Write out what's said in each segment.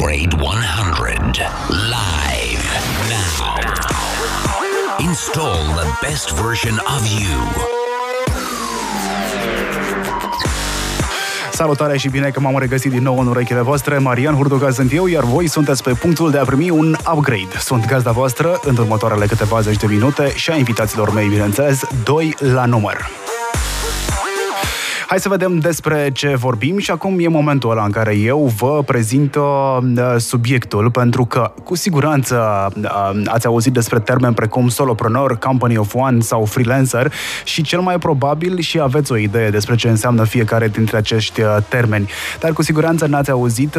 Upgrade 100 live now. Install the best version of you. Salutare și bine că m-am regăsit din nou în urechile voastre. Marian Hurduca sunt eu, iar voi sunteți pe punctul de a primi un upgrade. Sunt gazda voastră în următoarele câteva zeci de minute și a invitaților mei, bineînțeles, doi la număr. Hai să vedem despre ce vorbim și acum e momentul ăla în care eu vă prezint uh, subiectul, pentru că cu siguranță uh, ați auzit despre termeni precum solopreneur, company of one sau freelancer și cel mai probabil și aveți o idee despre ce înseamnă fiecare dintre acești uh, termeni. Dar cu siguranță n-ați auzit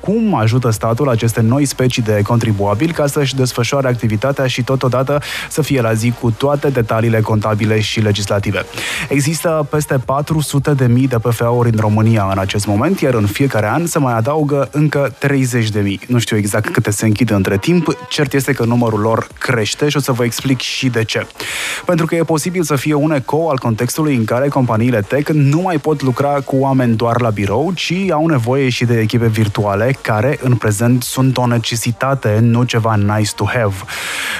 cum ajută statul aceste noi specii de contribuabili ca să-și desfășoare activitatea și totodată să fie la zi cu toate detaliile contabile și legislative. Există peste 4 400 de mii de PFA-uri în România în acest moment, iar în fiecare an se mai adaugă încă 30 de mii. Nu știu exact câte se închid între timp, cert este că numărul lor crește și o să vă explic și de ce. Pentru că e posibil să fie un eco al contextului în care companiile tech nu mai pot lucra cu oameni doar la birou, ci au nevoie și de echipe virtuale care în prezent sunt o necesitate, nu ceva nice to have.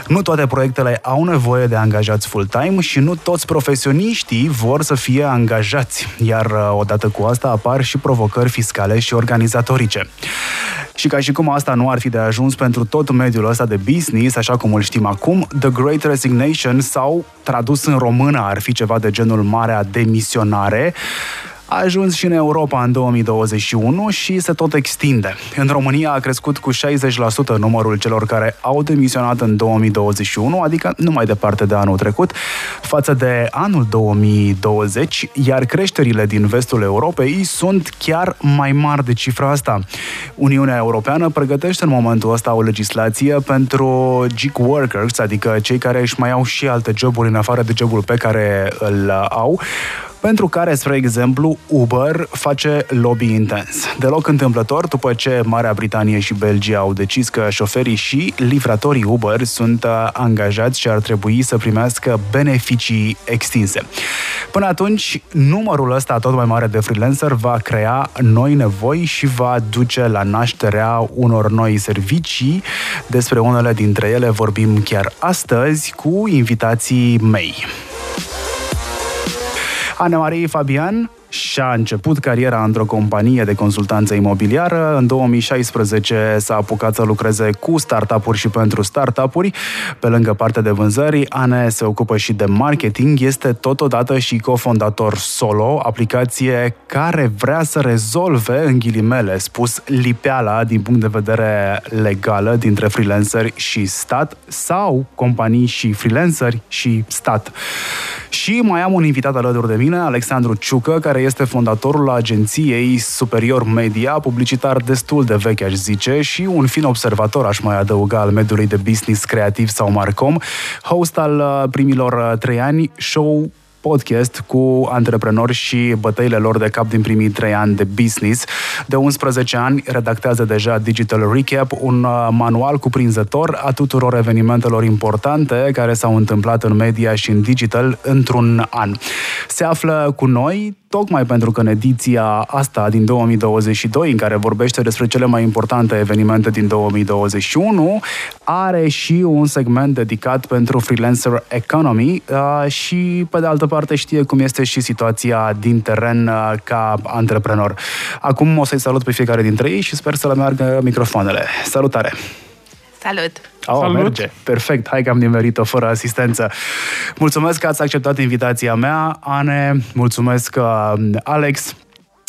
Nu toate proiectele au nevoie de angajați full-time și nu toți profesioniștii vor să fie angajați angajați, iar uh, odată cu asta apar și provocări fiscale și organizatorice. Și ca și cum asta nu ar fi de ajuns pentru tot mediul ăsta de business, așa cum îl știm acum, The Great Resignation sau, tradus în română, ar fi ceva de genul Marea Demisionare, a ajuns și în Europa în 2021 și se tot extinde. În România a crescut cu 60% numărul celor care au demisionat în 2021, adică nu mai departe de anul trecut, față de anul 2020, iar creșterile din vestul Europei sunt chiar mai mari de cifra asta. Uniunea Europeană pregătește în momentul ăsta o legislație pentru gig workers, adică cei care își mai au și alte joburi în afară de jobul pe care îl au, pentru care, spre exemplu, Uber face lobby intens. Deloc întâmplător, după ce Marea Britanie și Belgia au decis că șoferii și livratorii Uber sunt uh, angajați și ar trebui să primească beneficii extinse. Până atunci, numărul ăsta tot mai mare de freelancer va crea noi nevoi și va duce la nașterea unor noi servicii. Despre unele dintre ele vorbim chiar astăzi cu invitații mei. Anemarie Fabian și-a început cariera într-o companie de consultanță imobiliară. În 2016 s-a apucat să lucreze cu startup-uri și pentru startup-uri. Pe lângă partea de vânzări, Ane se ocupă și de marketing, este totodată și cofondator Solo, aplicație care vrea să rezolve, în ghilimele spus, lipeala din punct de vedere legală dintre freelanceri și stat sau companii și freelanceri și stat. Și mai am un invitat alături de mine, Alexandru Ciucă, care este fondatorul agenției Superior Media, publicitar destul de vechi, aș zice, și un fin observator, aș mai adăuga, al mediului de business creativ sau Marcom, host al uh, primilor uh, trei ani, show podcast cu antreprenori și bătăile lor de cap din primii trei ani de business. De 11 ani redactează deja Digital Recap, un uh, manual cuprinzător a tuturor evenimentelor importante care s-au întâmplat în media și în digital într-un an. Se află cu noi tocmai pentru că în ediția asta din 2022, în care vorbește despre cele mai importante evenimente din 2021, are și un segment dedicat pentru freelancer economy uh, și, pe de altă parte, știe cum este și situația din teren uh, ca antreprenor. Acum o să-i salut pe fiecare dintre ei și sper să le meargă microfoanele. Salutare! Salut! Oh, Salut! merge. Perfect. Hai că am nimerit-o fără asistență. Mulțumesc că ați acceptat invitația mea, Ane. Mulțumesc, uh, Alex.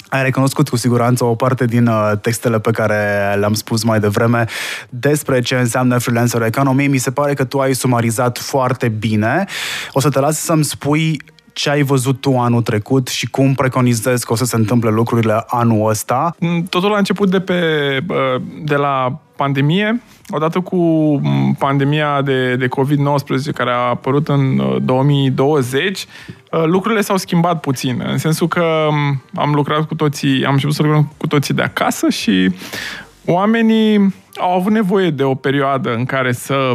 Ai recunoscut cu siguranță o parte din uh, textele pe care le-am spus mai devreme despre ce înseamnă freelancer economy. Mi se pare că tu ai sumarizat foarte bine. O să te las să-mi spui ce ai văzut tu anul trecut și cum preconizezi că o să se întâmple lucrurile anul ăsta? Mm, totul a început de, pe, de la pandemie, odată cu mm, pandemia de, de COVID-19 care a apărut în 2020, uh, uh, lucrurile s-au schimbat puțin, în sensul că mm, am lucrat cu toții, am început să lucrăm cu toții de acasă și oamenii au avut nevoie de o perioadă în care să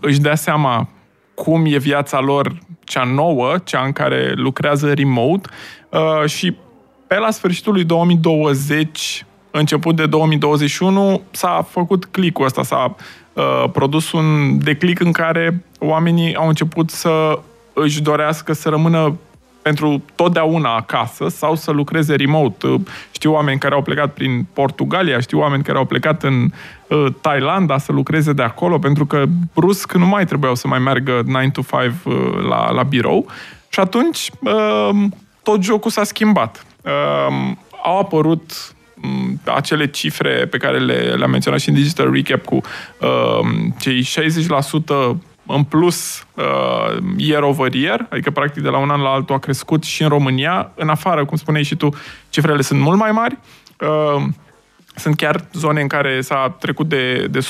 își dea seama cum e viața lor cea nouă, cea în care lucrează remote uh, și pe la sfârșitul lui 2020 început de 2021 s-a făcut clicul ăsta, s-a uh, produs un declic în care oamenii au început să își dorească să rămână pentru totdeauna acasă sau să lucreze remote. Știu oameni care au plecat prin Portugalia, știu oameni care au plecat în uh, Thailanda să lucreze de acolo, pentru că brusc nu mai trebuiau să mai meargă 9 to 5 uh, la, la birou. Și atunci uh, tot jocul s-a schimbat. Uh, au apărut um, acele cifre pe care le, le-am menționat și în Digital Recap cu uh, cei 60% în plus uh, year over year, adică practic de la un an la altul a crescut și în România. În afară, cum spuneai și tu, cifrele sunt mult mai mari. Uh, sunt chiar zone în care s-a trecut de, de 100%,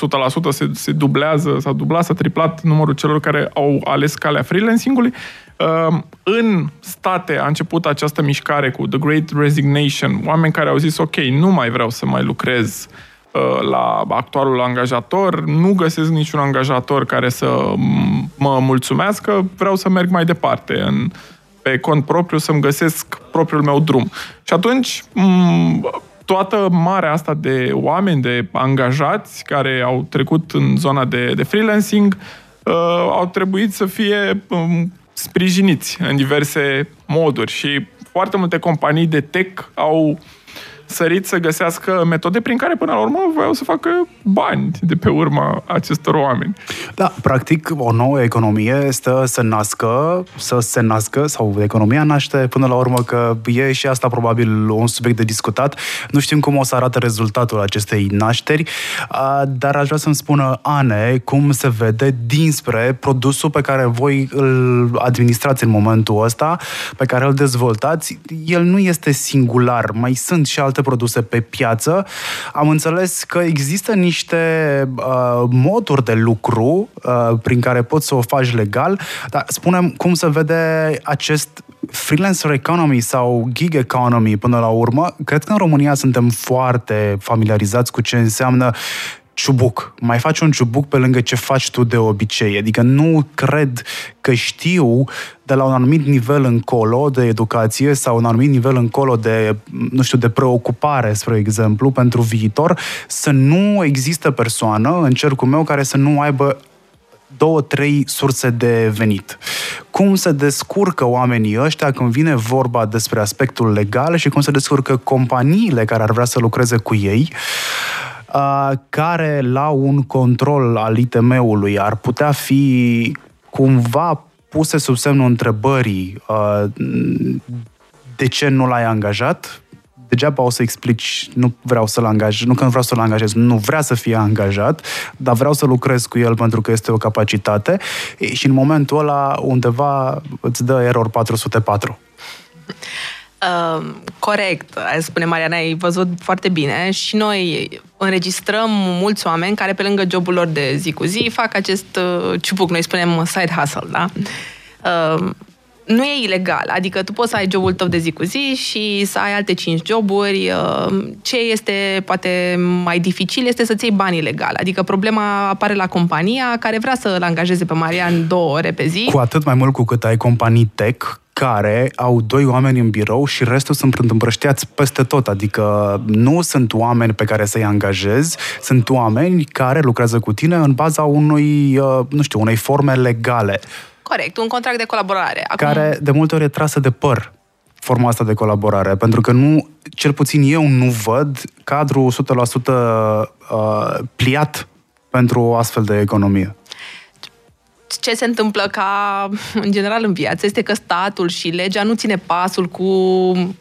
se, se dublează, s-a dublat, s-a triplat numărul celor care au ales calea freelancing-ului. Uh, în state a început această mișcare cu The Great Resignation, oameni care au zis, ok, nu mai vreau să mai lucrez uh, Uh, la actualul angajator, nu găsesc niciun angajator care să mă mulțumească, vreau să merg mai departe în, pe cont propriu, să-mi găsesc propriul meu drum. Și atunci, toată marea asta de oameni, de angajați care au trecut în zona de, de freelancing, uh, au trebuit să fie um, sprijiniți în diverse moduri și foarte multe companii de tech au sărit să găsească metode prin care, până la urmă, voiau să facă bani de pe urma acestor oameni. Da, practic, o nouă economie este să nască, să se nască, sau economia naște până la urmă, că e și asta probabil un subiect de discutat. Nu știm cum o să arate rezultatul acestei nașteri, dar aș vrea să-mi spună, Ane, cum se vede dinspre produsul pe care voi îl administrați în momentul ăsta, pe care îl dezvoltați. El nu este singular, mai sunt și alte alte produse pe piață. Am înțeles că există niște uh, moduri de lucru uh, prin care poți să o faci legal, dar spunem cum se vede acest freelancer economy sau gig economy până la urmă. Cred că în România suntem foarte familiarizați cu ce înseamnă ciubuc. Mai faci un ciubuc pe lângă ce faci tu de obicei. Adică nu cred că știu de la un anumit nivel încolo de educație sau un anumit nivel încolo de, nu știu, de preocupare, spre exemplu, pentru viitor, să nu există persoană în cercul meu care să nu aibă două, trei surse de venit. Cum se descurcă oamenii ăștia când vine vorba despre aspectul legal și cum se descurcă companiile care ar vrea să lucreze cu ei care la un control al ITM-ului ar putea fi cumva puse sub semnul întrebării de ce nu l-ai angajat, degeaba o să explici, nu vreau să-l angaj, nu că nu vreau să-l angajez, nu vrea să fie angajat, dar vreau să lucrez cu el pentru că este o capacitate și în momentul ăla undeva îți dă error 404. Uh, corect, spune Mariana, ai văzut foarte bine și noi înregistrăm mulți oameni care pe lângă jobul lor de zi cu zi fac acest uh, ciupuc, noi spunem side hustle, da? Uh, nu e ilegal, adică tu poți să ai jobul tău de zi cu zi și să ai alte cinci joburi. Uh, ce este poate mai dificil este să-ți iei banii legal. Adică problema apare la compania care vrea să-l angajeze pe Marian două ore pe zi. Cu atât mai mult cu cât ai companii tech care au doi oameni în birou și restul sunt împrăștiați peste tot. Adică nu sunt oameni pe care să-i angajezi, sunt oameni care lucrează cu tine în baza unui, uh, nu știu, unei forme legale. Corect, un contract de colaborare. Acum... Care de multe ori e trasă de păr forma asta de colaborare, pentru că nu, cel puțin eu nu văd cadrul 100% uh, pliat pentru o astfel de economie ce se întâmplă ca, în general, în viață este că statul și legea nu ține pasul cu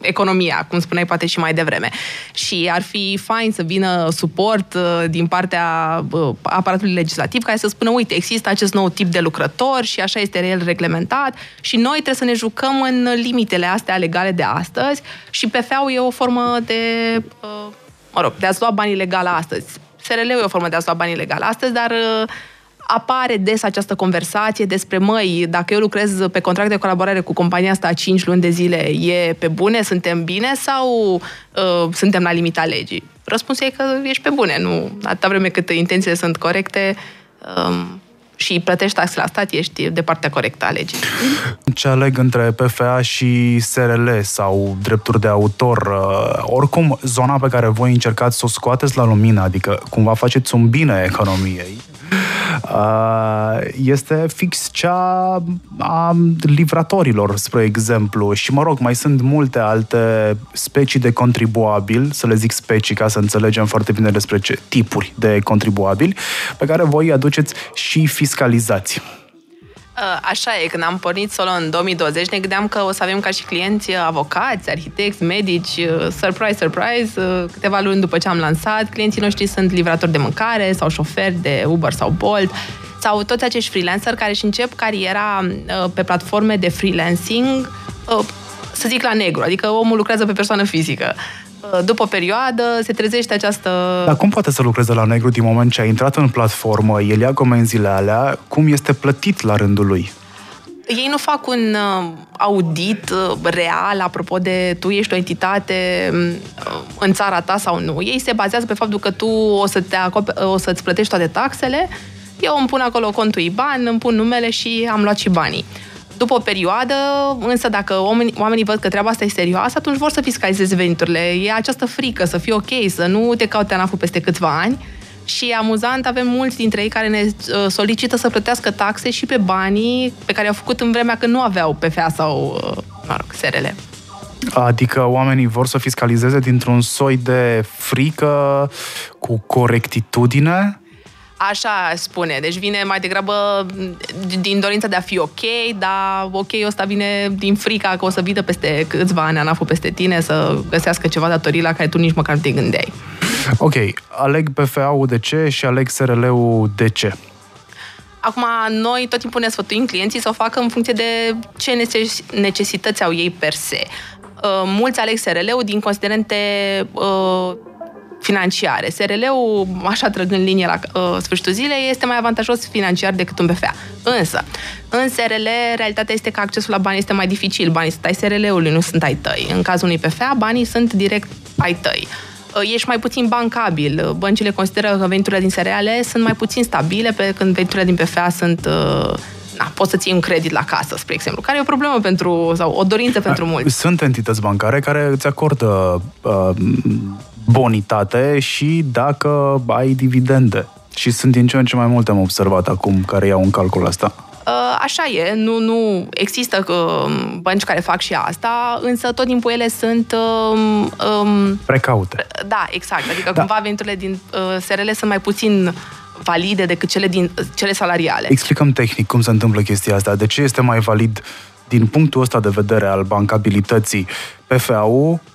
economia, cum spuneai poate și mai devreme. Și ar fi fain să vină suport uh, din partea uh, aparatului legislativ care să spună, uite, există acest nou tip de lucrător și așa este el reglementat și noi trebuie să ne jucăm în limitele astea legale de astăzi și PFA-ul e o formă de, uh, mă rog, de a-ți lua banii legale astăzi. SRL-ul e o formă de a-ți lua banii legale astăzi, dar apare des această conversație despre, măi, dacă eu lucrez pe contract de colaborare cu compania asta 5 luni de zile, e pe bune, suntem bine sau uh, suntem la limita legii? Răspunsul e că ești pe bune, nu atâta vreme cât intențiile sunt corecte, um, și plătești taxe la stat, ești de partea corectă a legii. Ce aleg între PFA și SRL sau drepturi de autor? Uh, oricum, zona pe care voi încercați să o scoateți la lumină, adică cumva faceți un bine economiei, uh, este fix cea a livratorilor, spre exemplu. Și, mă rog, mai sunt multe alte specii de contribuabil, să le zic specii ca să înțelegem foarte bine despre ce tipuri de contribuabili, pe care voi aduceți și fiscalizați. Uh, așa e, când am pornit solo în 2020, ne gândeam că o să avem ca și clienți uh, avocați, arhitecți, medici, uh, surprise, surprise, câteva luni după ce am lansat, clienții noștri sunt livratori de mâncare sau șoferi de Uber sau Bolt sau toți acești freelancer care își încep cariera pe platforme de freelancing, să zic la negru, adică omul lucrează pe persoană fizică după o perioadă se trezește această... Dar cum poate să lucreze la negru din moment ce a intrat în platformă, el ia comenzile alea, cum este plătit la rândul lui? Ei nu fac un uh, audit uh, real apropo de tu ești o entitate uh, în țara ta sau nu. Ei se bazează pe faptul că tu o, să te acope, o să-ți plătești toate taxele, eu îmi pun acolo contul IBAN, îmi pun numele și am luat și banii. După o perioadă, însă dacă oamenii, oamenii văd că treaba asta e serioasă, atunci vor să fiscalizeze veniturile. E această frică să fie ok, să nu te caute anaf pe câțiva ani. Și amuzant, avem mulți dintre ei care ne uh, solicită să plătească taxe și pe banii pe care au făcut în vremea când nu aveau PFA sau, uh, mă rog, SRL. Adică oamenii vor să fiscalizeze dintr-un soi de frică cu corectitudine Așa spune. Deci vine mai degrabă din dorința de a fi ok, dar ok ăsta vine din frica că o să vină peste câțiva ani anaful peste tine să găsească ceva datorii la care tu nici măcar nu te gândeai. Ok, aleg PFA-ul de ce și aleg SRL-ul de ce? Acum, noi tot timpul ne sfătuim clienții să o facă în funcție de ce necesități au ei per se. Uh, mulți aleg SRL-ul din considerente uh, financiare. SRL-ul, așa trăgând linie la uh, sfârșitul zilei, este mai avantajos financiar decât un BFA. Însă, în SRL, realitatea este că accesul la bani este mai dificil. Banii sunt ai SRL-ului, nu sunt ai tăi. În cazul unui PFA, banii sunt direct ai tăi uh, ești mai puțin bancabil. Băncile consideră că veniturile din SRL sunt mai puțin stabile, pe când veniturile din PFA sunt uh, na, poți să ții un credit la casă, spre exemplu, care e o problemă pentru, sau o dorință pentru mulți. Sunt entități bancare care îți acordă uh, bonitate și dacă ai dividende. Și sunt din ce în ce mai multe, am observat acum, care iau un calcul asta. Uh, așa e, nu, nu există uh, bănci care fac și asta, însă tot timpul ele sunt... Um, um, Precaute. Da, exact. Adică da. cumva veniturile din uh, SRL sunt mai puțin valide decât cele, din, cele salariale. Explicăm tehnic cum se întâmplă chestia asta. De ce este mai valid din punctul ăsta de vedere al bancabilității PFA-ul Uh,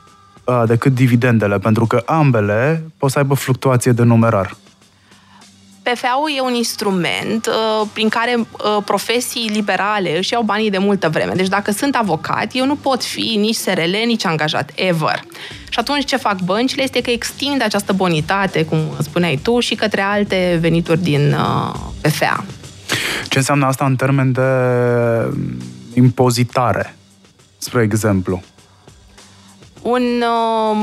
decât dividendele, pentru că ambele pot să aibă fluctuație de numerar. PFA-ul e un instrument uh, prin care uh, profesii liberale își iau banii de multă vreme. Deci dacă sunt avocat, eu nu pot fi nici SRL, nici angajat, ever. Și atunci ce fac băncile este că extind această bonitate, cum spuneai tu, și către alte venituri din uh, PFA. Ce înseamnă asta în termen de impozitare, spre exemplu? Un, uh,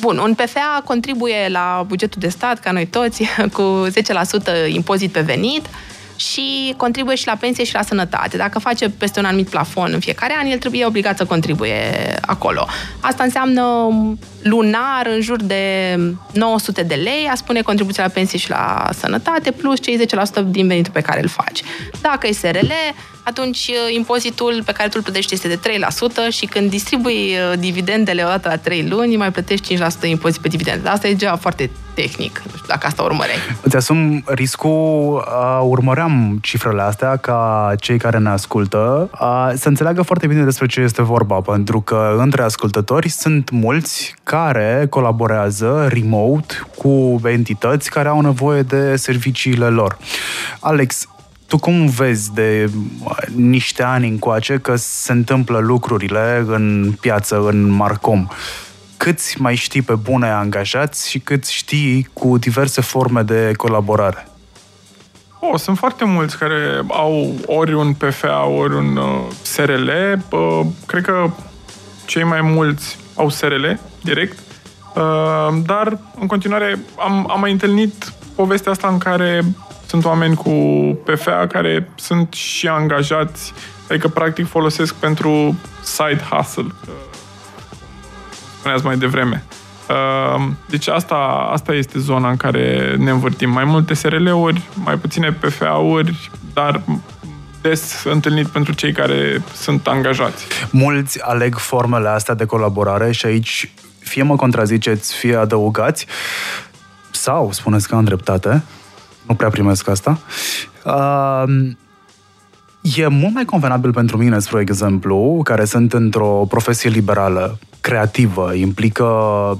bun, un PFA contribuie la bugetul de stat, ca noi toți, cu 10% impozit pe venit și contribuie și la pensie și la sănătate. Dacă face peste un anumit plafon în fiecare an, el trebuie obligat să contribuie acolo. Asta înseamnă lunar în jur de 900 de lei, a spune contribuția la pensie și la sănătate, plus cei 10% din venitul pe care îl faci. Dacă e SRL, atunci uh, impozitul pe care tu îl plătești este de 3% și când distribui uh, dividendele odată la 3 luni, mai plătești 5% impozit pe dividende. Asta e deja foarte tehnic, nu știu dacă asta urmăreai. Îți asum riscul, uh, urmăream cifrele astea ca cei care ne ascultă, uh, să înțeleagă foarte bine despre ce este vorba, pentru că între ascultători sunt mulți care colaborează remote cu entități care au nevoie de serviciile lor. Alex, tu cum vezi de niște ani încoace că se întâmplă lucrurile în piață, în Marcom? Câți mai știi pe bune angajați și câți știi cu diverse forme de colaborare? Oh, sunt foarte mulți care au ori un PFA, ori un uh, SRL. Uh, cred că cei mai mulți au SRL direct, uh, dar în continuare am, am mai întâlnit povestea asta în care sunt oameni cu PFA care sunt și angajați, adică practic folosesc pentru side hustle, spuneați mai devreme. Uh, deci asta, asta este zona în care ne învârtim. Mai multe SRL-uri, mai puține PFA-uri, dar des întâlnit pentru cei care sunt angajați. Mulți aleg formele astea de colaborare și aici fie mă contraziceți, fie adăugați, sau spuneți că am dreptate, nu prea primesc asta, uh, e mult mai convenabil pentru mine, spre exemplu, care sunt într-o profesie liberală, creativă, implică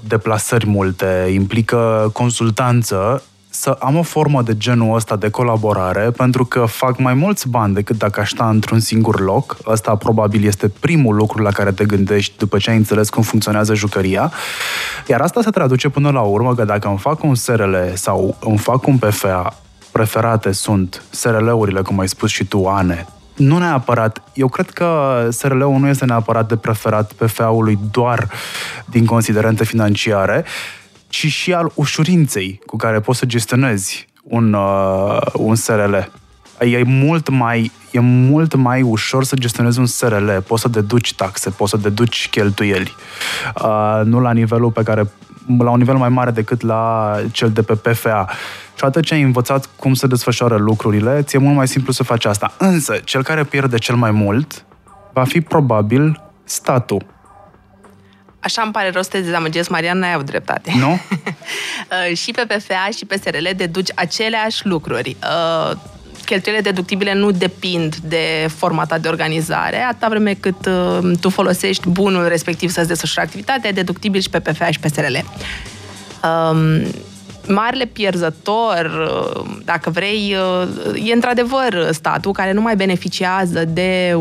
deplasări multe, implică consultanță, să am o formă de genul ăsta de colaborare, pentru că fac mai mulți bani decât dacă aș sta într-un singur loc. Ăsta probabil este primul lucru la care te gândești după ce ai înțeles cum funcționează jucăria. Iar asta se traduce până la urmă că dacă îmi fac un SRL sau îmi fac un PFA, preferate sunt SRL-urile, cum ai spus și tu, Ane, nu neapărat. Eu cred că SRL-ul nu este neapărat de preferat PFA-ului doar din considerente financiare, ci și al ușurinței cu care poți să gestionezi un, uh, un SRL. E mult, mai, e mult mai ușor să gestionezi un SRL. Poți să deduci taxe, poți să deduci cheltuieli. Uh, nu la nivelul pe care la un nivel mai mare decât la cel de pe PFA. Și atât ce ai învățat cum se desfășoară lucrurile, ți-e mult mai simplu să faci asta. Însă, cel care pierde cel mai mult va fi probabil statul Așa îmi pare rău să te dezamăgesc, Marian, n-ai avut dreptate. Nu? Uh, și pe PFA și pe SRL deduci aceleași lucruri. Uh, cheltuielile deductibile nu depind de formata de organizare, atâta vreme cât uh, tu folosești bunul respectiv să-ți desfășuri activitatea, e deductibil și pe PFA și pe SRL. Um, marele pierzător, dacă vrei, e într-adevăr statul care nu mai beneficiază de,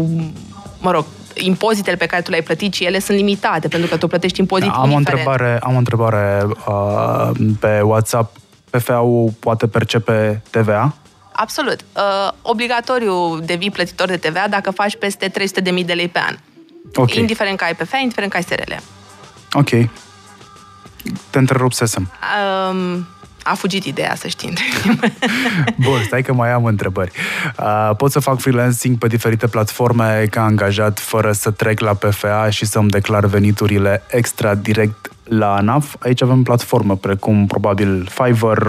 mă rog, impozitele pe care tu le-ai plătit și ele sunt limitate, pentru că tu plătești impozit da, am o întrebare, am o întrebare uh, pe WhatsApp. PFA-ul poate percepe TVA? Absolut. Uh, obligatoriu devii plătitor de TVA dacă faci peste 300.000 de lei pe an. Okay. Indiferent că ai PFA, indiferent că ai SRL. Ok. Te întrerupsesem. Um, a fugit ideea, să știi. Bun, stai că mai am întrebări. Uh, pot să fac freelancing pe diferite platforme ca angajat fără să trec la PFA și să-mi declar veniturile extra direct la ANAF? Aici avem platforme precum probabil Fiverr,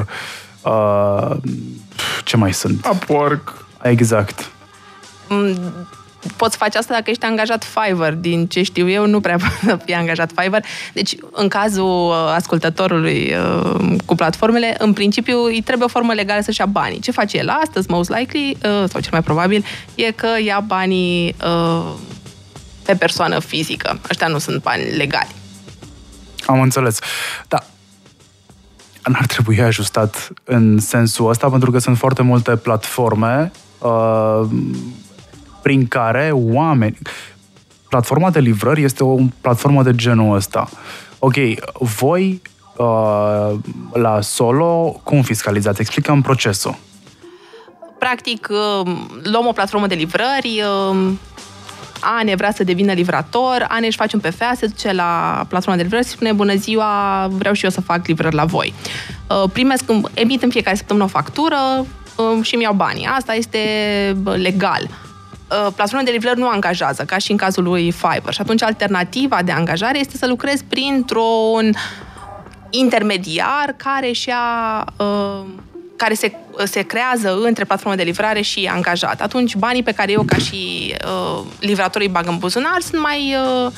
uh, ce mai sunt? Upwork. Exact. Mm, poți face asta dacă ești angajat Fiverr. Din ce știu eu, nu prea poți să fii angajat Fiverr. Deci, în cazul uh, ascultătorului uh, cu platformele, în principiu îi trebuie o formă legală să-și ia banii. Ce face el astăzi, most likely, uh, sau cel mai probabil, e că ia banii pe persoană fizică. Ăștia nu sunt bani legali. Am înțeles. Da, n-ar trebui ajustat în sensul ăsta, pentru că sunt foarte multe platforme uh, prin care oameni... Platforma de livrări este o platformă de genul ăsta. Ok, voi uh, la solo, cum fiscalizați? Explicăm procesul. Practic, uh, luăm o platformă de livrări, uh, Ane vrea să devină livrator, Ane își face un PFA, se duce la platforma de livrări și spune bună ziua, vreau și eu să fac livrări la voi. Uh, primesc, emit în fiecare săptămână o factură și îmi iau banii. Asta este legal. Uh, platformele de livrări nu angajează, ca și în cazul lui Fiverr. Și atunci alternativa de angajare este să lucrezi printr-un intermediar care și a, uh, care se, se creează între platforma de livrare și angajat. Atunci banii pe care eu ca și uh, livratorii bag în buzunar sunt mai uh,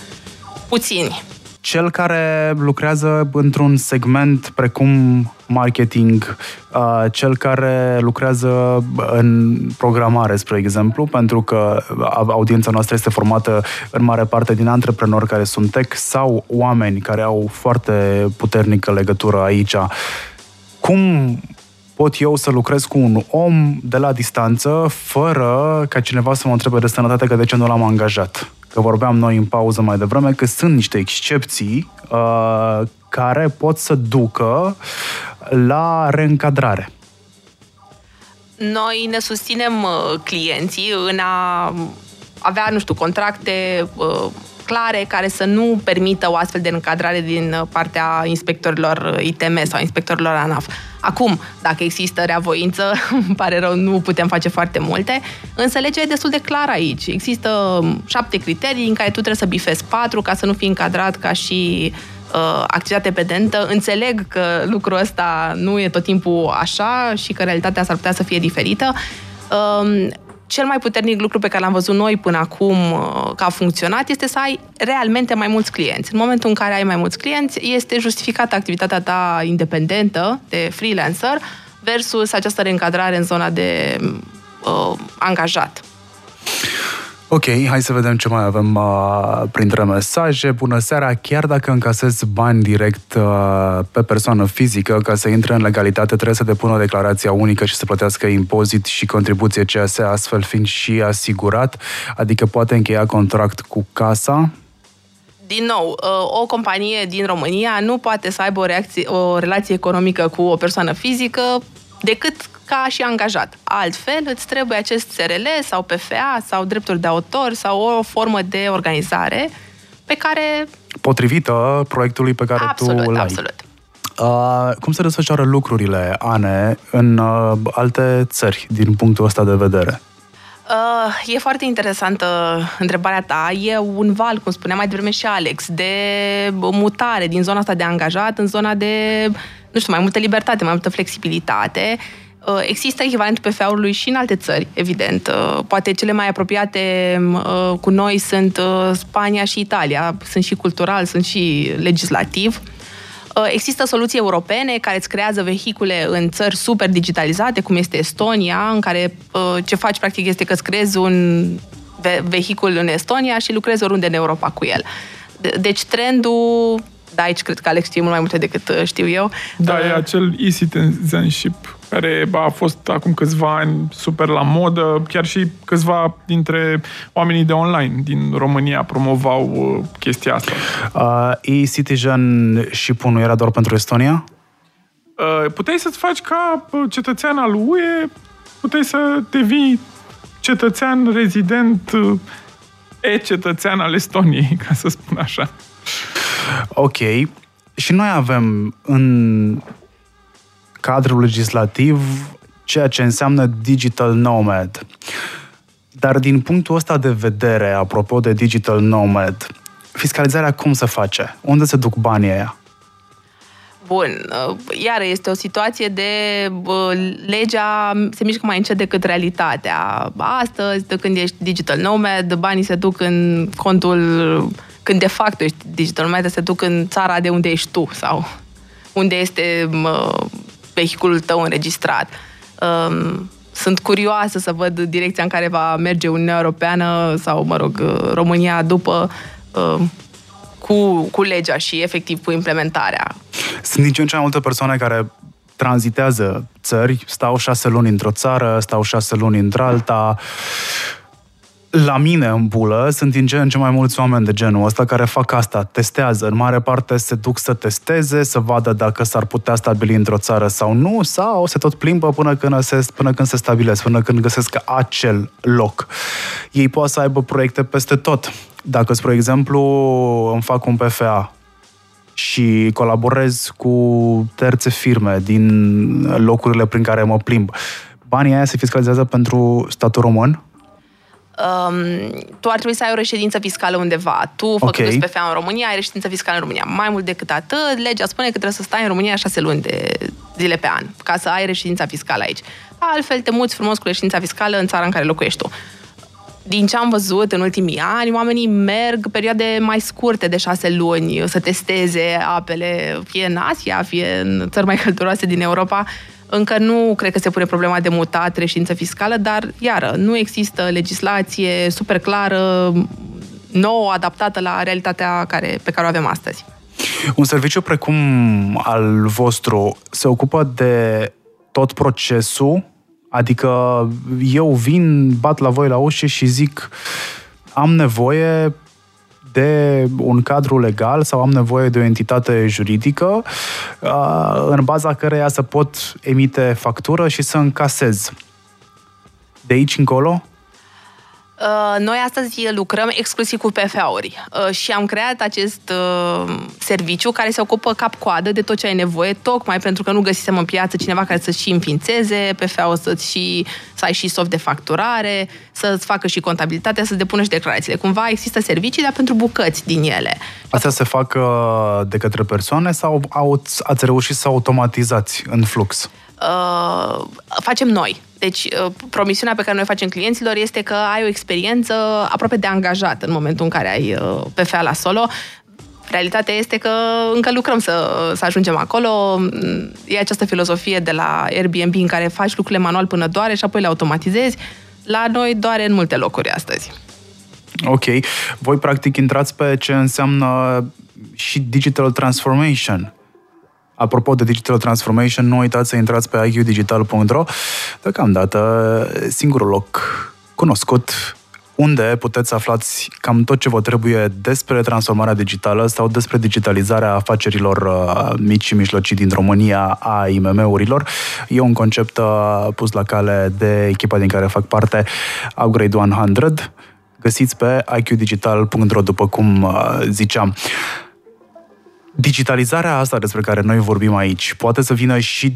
puțini cel care lucrează într-un segment precum marketing, uh, cel care lucrează în programare, spre exemplu, pentru că audiența noastră este formată în mare parte din antreprenori care sunt tech sau oameni care au foarte puternică legătură aici. Cum pot eu să lucrez cu un om de la distanță fără ca cineva să mă întrebe de sănătate că de ce nu l-am angajat? că vorbeam noi în pauză mai devreme, că sunt niște excepții uh, care pot să ducă la reîncadrare. Noi ne susținem uh, clienții în a avea, nu știu, contracte uh, clare care să nu permită o astfel de încadrare din uh, partea inspectorilor uh, ITM sau inspectorilor ANAF. Acum, dacă există reavoință, îmi pare rău, nu putem face foarte multe, însă legea e destul de clară aici. Există șapte criterii în care tu trebuie să bifezi patru ca să nu fii încadrat ca și uh, activitate pedentă. Înțeleg că lucrul ăsta nu e tot timpul așa și că realitatea s-ar putea să fie diferită. Uh, cel mai puternic lucru pe care l-am văzut noi până acum uh, că a funcționat este să ai realmente mai mulți clienți. În momentul în care ai mai mulți clienți, este justificată activitatea ta independentă de freelancer versus această reîncadrare în zona de uh, angajat. Ok, hai să vedem ce mai avem uh, printre mesaje. Bună seara, chiar dacă încasezi bani direct uh, pe persoană fizică, ca să intre în legalitate, trebuie să depună o declarație unică și să plătească impozit și contribuție CAS, astfel fiind și asigurat, adică poate încheia contract cu casa, din nou, uh, o companie din România nu poate să aibă o, reacție, o relație economică cu o persoană fizică decât ca și angajat. Altfel, îți trebuie acest SRL sau PFA sau drepturi de autor sau o formă de organizare pe care... Potrivită proiectului pe care absolut, tu l-ai. Absolut, Uh, cum se desfășoară lucrurile, Ane, în uh, alte țări, din punctul ăsta de vedere? Uh, e foarte interesantă întrebarea ta. E un val, cum spunea mai devreme și Alex, de mutare din zona asta de angajat în zona de, nu știu, mai multă libertate, mai multă flexibilitate. Uh, există echivalentul PFA-ului și în alte țări, evident. Uh, poate cele mai apropiate uh, cu noi sunt Spania și Italia. Sunt și cultural, sunt și legislativ. Există soluții europene care îți creează vehicule în țări super digitalizate, cum este Estonia, în care ce faci practic este că îți creezi un vehicul în Estonia și lucrezi oriunde în Europa cu el. Deci trendul, da, aici cred că Alex știe mult mai multe decât știu eu. Da, e acel e-citizenship care a fost acum câțiva ani super la modă, chiar și câțiva dintre oamenii de online din România promovau uh, chestia asta. Uh, e-citizen și nu era doar pentru Estonia? Uh, puteai să-ți faci ca uh, cetățean al UE, puteai să devii cetățean rezident uh, e-cetățean al Estoniei, ca să spun așa. Ok. Și noi avem în cadrul legislativ ceea ce înseamnă digital nomad. Dar din punctul ăsta de vedere, apropo de digital nomad, fiscalizarea cum se face? Unde se duc banii aia? Bun, uh, iar este o situație de legea se mișcă mai încet decât realitatea. Astăzi, de când ești digital nomad, banii se duc în contul, când de fapt ești digital nomad, se duc în țara de unde ești tu sau unde este vehiculul tău înregistrat. Um, sunt curioasă să văd direcția în care va merge Uniunea Europeană sau, mă rog, România după uh, cu, cu legea și efectiv cu implementarea. Sunt din ce în ce mai multe persoane care tranzitează țări, stau șase luni într-o țară, stau șase luni într-alta, la mine în bulă sunt din ce în ce mai mulți oameni de genul ăsta care fac asta, testează. În mare parte se duc să testeze, să vadă dacă s-ar putea stabili într-o țară sau nu, sau se tot plimbă până când se, până când se stabilesc, până când găsesc acel loc. Ei pot să aibă proiecte peste tot. Dacă, spre exemplu, îmi fac un PFA și colaborez cu terțe firme din locurile prin care mă plimb, banii aia se fiscalizează pentru statul român? Um, tu ar trebui să ai o reședință fiscală undeva. Tu, făcându-ți okay. PFA în România, ai reședință fiscală în România. Mai mult decât atât, legea spune că trebuie să stai în România șase luni de zile pe an, ca să ai reședința fiscală aici. Altfel, te muți frumos cu reședința fiscală în țara în care locuiești tu. Din ce am văzut în ultimii ani, oamenii merg perioade mai scurte de șase luni să testeze apele, fie în Asia, fie în țări mai călduroase din Europa, încă nu cred că se pune problema de mutat reședință fiscală, dar, iară, nu există legislație super clară, nouă, adaptată la realitatea care, pe care o avem astăzi. Un serviciu precum al vostru se ocupă de tot procesul? Adică eu vin, bat la voi la ușă și zic am nevoie de un cadru legal sau am nevoie de o entitate juridică în baza căreia să pot emite factură și să încasez. De aici încolo? Uh, Noi astăzi lucrăm exclusiv cu PFA-uri uh, și am creat acest uh, serviciu care se ocupă cap-coadă de tot ce ai nevoie, tocmai pentru că nu găsisem în piață cineva care să-ți și înființeze PFA-ul, să-ți și, să ai și soft de facturare, să-ți facă și contabilitatea, să depună și declarațiile. Cumva există servicii, dar pentru bucăți din ele. Astea se fac uh, de către persoane sau au, ați reușit să automatizați în flux? Uh, facem noi. Deci, uh, promisiunea pe care noi facem clienților este că ai o experiență aproape de angajat în momentul în care ai uh, PFA la solo. Realitatea este că încă lucrăm să, să ajungem acolo. E această filozofie de la Airbnb în care faci lucrurile manual până doare și apoi le automatizezi. La noi doare în multe locuri astăzi. Ok. Voi, practic, intrați pe ce înseamnă și digital transformation. Apropo de digital transformation, nu uitați să intrați pe iqdigital.ro. Deocamdată, singurul loc cunoscut unde puteți aflați cam tot ce vă trebuie despre transformarea digitală sau despre digitalizarea afacerilor uh, mici și mijlocii din România a IMM-urilor. E un concept uh, pus la cale de echipa din care fac parte Upgrade 100. Găsiți pe iqdigital.ro, după cum uh, ziceam. Digitalizarea asta despre care noi vorbim aici poate să vină și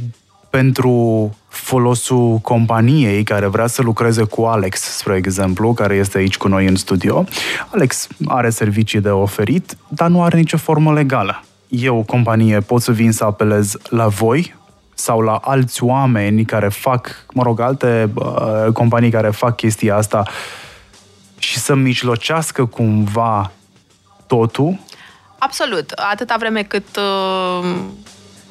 pentru folosul companiei care vrea să lucreze cu Alex, spre exemplu, care este aici cu noi în studio. Alex are servicii de oferit, dar nu are nicio formă legală. Eu, companie, pot să vin să apelez la voi sau la alți oameni care fac, mă rog, alte uh, companii care fac chestia asta și să mijlocească cumva totul Absolut. Atâta vreme cât uh,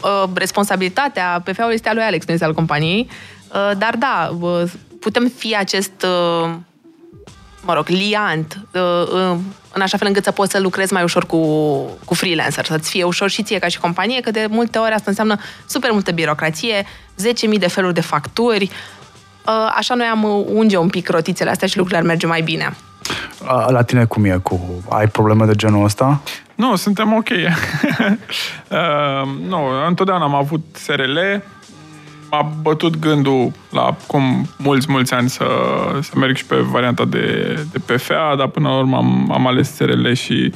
uh, responsabilitatea PFA-ului este a lui Alex, nu este al companiei. Uh, dar da, uh, putem fi acest, uh, mă rog, liant, uh, uh, în așa fel încât să poți să lucrezi mai ușor cu, cu freelancer, să-ți fie ușor și ție ca și companie, că de multe ori asta înseamnă super multă birocrație, 10.000 de feluri de facturi, uh, așa noi am unge un pic rotițele astea și lucrurile ar merge mai bine. La tine cum e cu... Ai probleme de genul ăsta? Nu, suntem ok. uh, nu, întotdeauna am avut SRL. M-a bătut gândul la cum mulți, mulți ani să, să merg și pe varianta de, de PFA, dar până la urmă am, am ales SRL și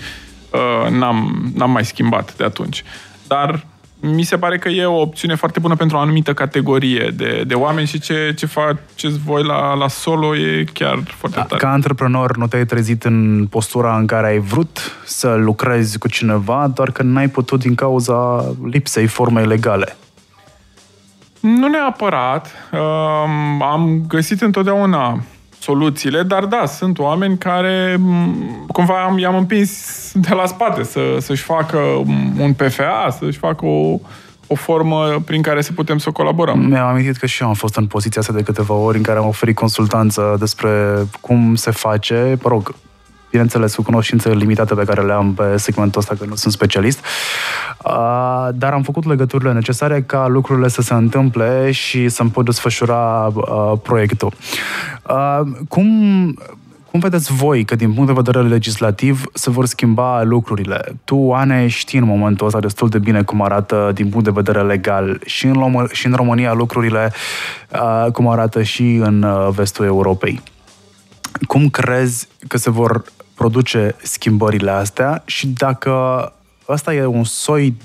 uh, n-am, n-am mai schimbat de atunci. Dar mi se pare că e o opțiune foarte bună pentru o anumită categorie de, de oameni și ce, ce faceți voi la, la solo e chiar foarte tare. Ca antreprenor nu te-ai trezit în postura în care ai vrut să lucrezi cu cineva, doar că n-ai putut din cauza lipsei formei legale. Nu neapărat. Um, am găsit întotdeauna soluțiile, dar da, sunt oameni care cumva i-am împins de la spate să, să-și facă un PFA, să-și facă o, o formă prin care să putem să colaborăm. Mi-am amintit că și eu am fost în poziția asta de câteva ori în care am oferit consultanță despre cum se face, mă rog, bineînțeles, cu cunoștințele limitate pe care le am pe segmentul ăsta, că nu sunt specialist, uh, dar am făcut legăturile necesare ca lucrurile să se întâmple și să-mi pot desfășura uh, proiectul. Uh, cum cum vedeți voi că din punct de vedere legislativ se vor schimba lucrurile? Tu, Ane, știi în momentul ăsta destul de bine cum arată din punct de vedere legal și în, Lom- și în România lucrurile uh, cum arată și în uh, vestul Europei. Cum crezi că se vor produce schimbările astea și dacă ăsta e un soi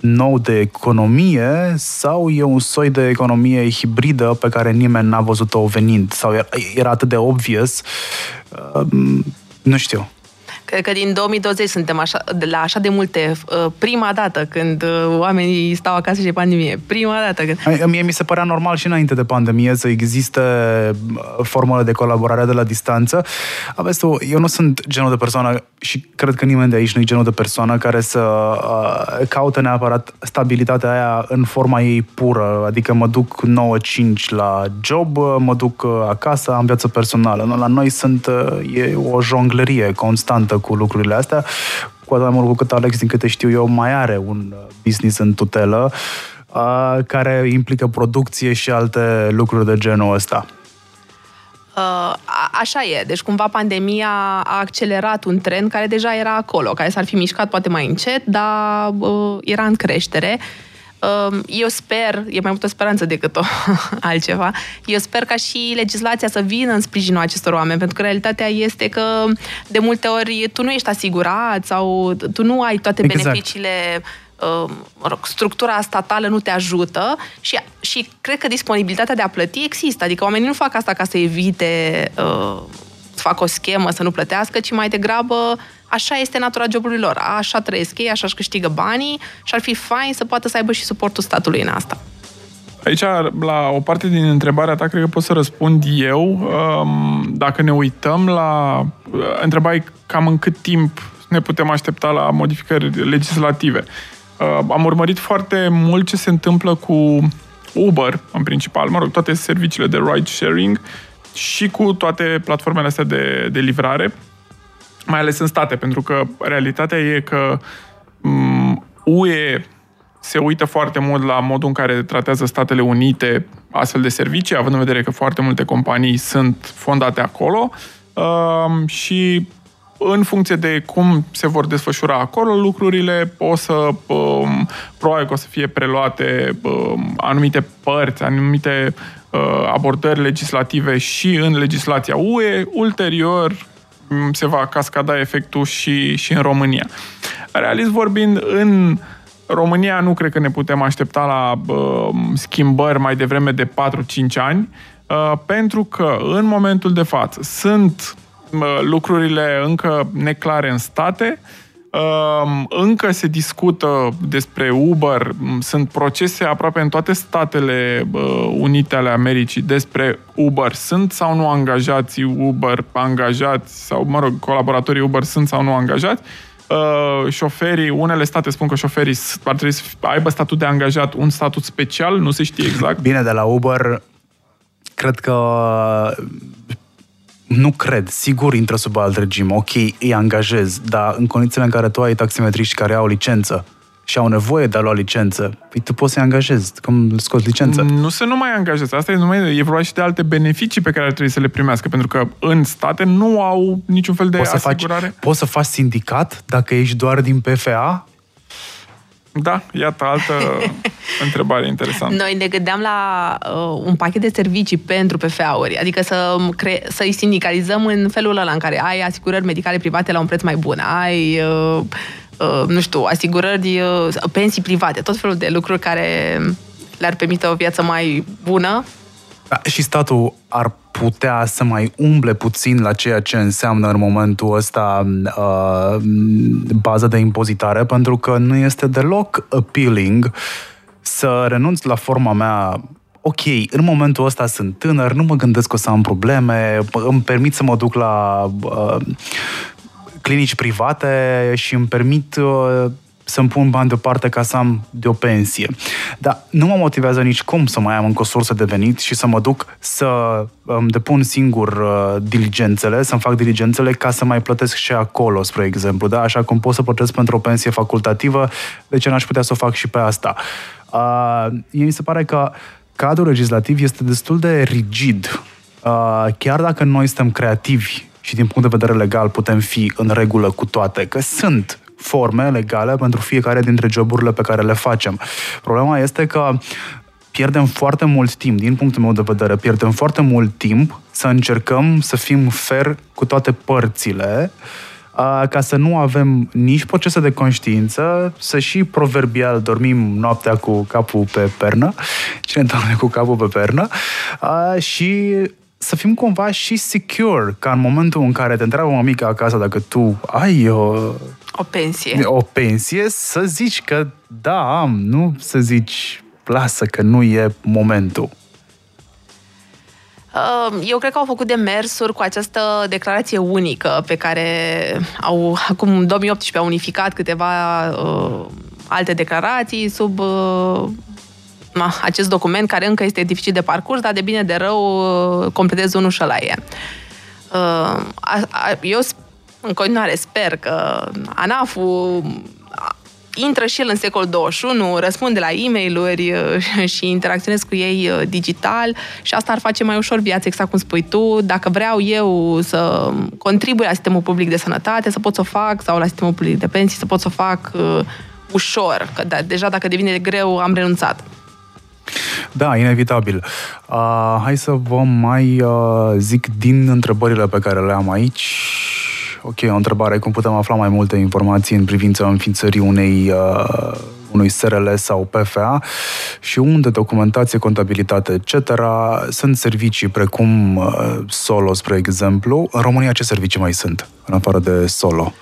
nou de economie sau e un soi de economie hibridă pe care nimeni n-a văzut-o venind sau era atât de obvious, um, nu știu. Cred că din 2020 suntem așa, de la așa de multe. Uh, prima dată când uh, oamenii stau acasă și pandemie. Prima dată. Când... Mie mi se părea normal și înainte de pandemie să existe uh, formule de colaborare de la distanță. Aveți tu, eu nu sunt genul de persoană și cred că nimeni de aici nu e genul de persoană care să uh, caute neapărat stabilitatea aia în forma ei pură. Adică mă duc 9-5 la job, mă duc acasă, am viață personală. La noi sunt, e o jonglerie constantă cu lucrurile astea, cu atât mai mult cu cât Alex, din câte știu eu, mai are un uh, business în tutelă uh, care implică producție și alte lucruri de genul ăsta. Uh, așa e. Deci cumva pandemia a accelerat un trend care deja era acolo, care s-ar fi mișcat poate mai încet, dar uh, era în creștere. Um, eu sper, e mai multă speranță decât o altceva, eu sper ca și legislația să vină în sprijinul acestor oameni, pentru că realitatea este că de multe ori tu nu ești asigurat sau tu nu ai toate Exact. beneficiile uh, mă rog, structura statală nu te ajută și, și cred că disponibilitatea de a plăti există. Adică oamenii nu fac asta ca să evite uh, să facă o schemă, să nu plătească, ci mai degrabă așa este natura jobului lor. Așa trăiesc ei, așa își câștigă banii și ar fi fain să poată să aibă și suportul statului în asta. Aici, la o parte din întrebarea ta, cred că pot să răspund eu. Um, Dacă ne uităm la... uh, Întrebai cam în cât timp ne putem aștepta la modificări legislative. Uh, Am urmărit foarte mult ce se întâmplă cu Uber, în principal, mă rog, toate serviciile de ride-sharing și cu toate platformele astea de, de livrare, mai ales în state, pentru că realitatea e că m, UE se uită foarte mult la modul în care tratează Statele Unite astfel de servicii, având în vedere că foarte multe companii sunt fondate acolo um, și în funcție de cum se vor desfășura acolo lucrurile, o să, um, probabil că o să fie preluate um, anumite părți, anumite uh, abordări legislative și în legislația UE, ulterior m, se va cascada efectul și, și în România. Realist vorbind, în România nu cred că ne putem aștepta la uh, schimbări mai devreme de 4-5 ani, uh, pentru că în momentul de față sunt uh, lucrurile încă neclare în state, uh, încă se discută despre Uber, m, sunt procese aproape în toate statele uh, unite ale Americii despre Uber. Sunt sau nu angajații Uber angajați, sau, mă rog, colaboratorii Uber sunt sau nu angajați, uh, șoferii, unele state spun că șoferii s- ar trebui să aibă statut de angajat, un statut special, nu se știe exact. Bine, de la Uber, cred că nu cred, sigur intră sub alt regim, ok, îi angajez, dar în condițiile în care tu ai taximetriști care au licență și au nevoie de a lua licență, păi tu poți să-i angajezi, cum scoți licență. Nu se numai angajează. Asta e, numai, e vorba și de alte beneficii pe care ar trebui să le primească, pentru că în state nu au niciun fel de Poți să, faci, asigurare. poți să faci sindicat dacă ești doar din PFA? Da, iată altă întrebare interesantă. Noi ne gândeam la uh, un pachet de servicii pentru PFA-uri, adică să cre- să-i sindicalizăm în felul ăla în care ai asigurări medicale private la un preț mai bun, ai, uh, uh, nu știu, asigurări, uh, pensii private, tot felul de lucruri care le-ar permite o viață mai bună. Da, și statul ar putea să mai umble puțin la ceea ce înseamnă în momentul ăsta uh, baza de impozitare, pentru că nu este deloc appealing să renunț la forma mea ok, în momentul ăsta sunt tânăr, nu mă gândesc că o să am probleme, îmi permit să mă duc la uh, clinici private și îmi permit uh, să-mi pun bani deoparte ca să am de o pensie. Dar nu mă motivează nici cum să mai am încă o sursă de venit și să mă duc să îmi depun singur uh, diligențele, să-mi fac diligențele ca să mai plătesc și acolo, spre exemplu. Da? Așa cum pot să plătesc pentru o pensie facultativă, de ce n-aș putea să o fac și pe asta? Uh, mie mi se pare că cadrul legislativ este destul de rigid. Uh, chiar dacă noi suntem creativi și din punct de vedere legal putem fi în regulă cu toate, că sunt forme legale pentru fiecare dintre joburile pe care le facem. Problema este că pierdem foarte mult timp, din punctul meu de vedere, pierdem foarte mult timp să încercăm să fim fair cu toate părțile, a, ca să nu avem nici procese de conștiință, să și proverbial dormim noaptea cu capul pe pernă, cine doarme cu capul pe pernă, a, și să fim cumva și secure, ca în momentul în care te întreabă mămica acasă dacă tu ai o, O pensie. o pensie, să zici că da, am, nu să zici lasă că nu e momentul. Uh, Eu cred că au făcut demersuri cu această declarație unică pe care au, acum în 2018 au unificat câteva uh, alte declarații sub uh, na, acest document care încă este dificil de parcurs, dar de bine de rău uh, completez unul și ăla e. Uh, a, a, eu sp- în continuare sper că ANAF-ul intră și el în secolul 21, răspunde la e mail și interacționez cu ei uh, digital și asta ar face mai ușor viața, exact cum spui tu. Dacă vreau eu să contribui la sistemul public de sănătate, să pot să o fac, sau la sistemul public de pensii, să pot să o fac uh, ușor, că da, deja dacă devine greu am renunțat. Da, inevitabil. Uh, hai să vă mai uh, zic din întrebările pe care le am aici. Ok, o întrebare, cum putem afla mai multe informații în privința înființării unei uh, unui SRL sau PFA și unde documentație, contabilitate, etc. sunt servicii precum uh, Solo, spre exemplu. În România ce servicii mai sunt, în afară de Solo?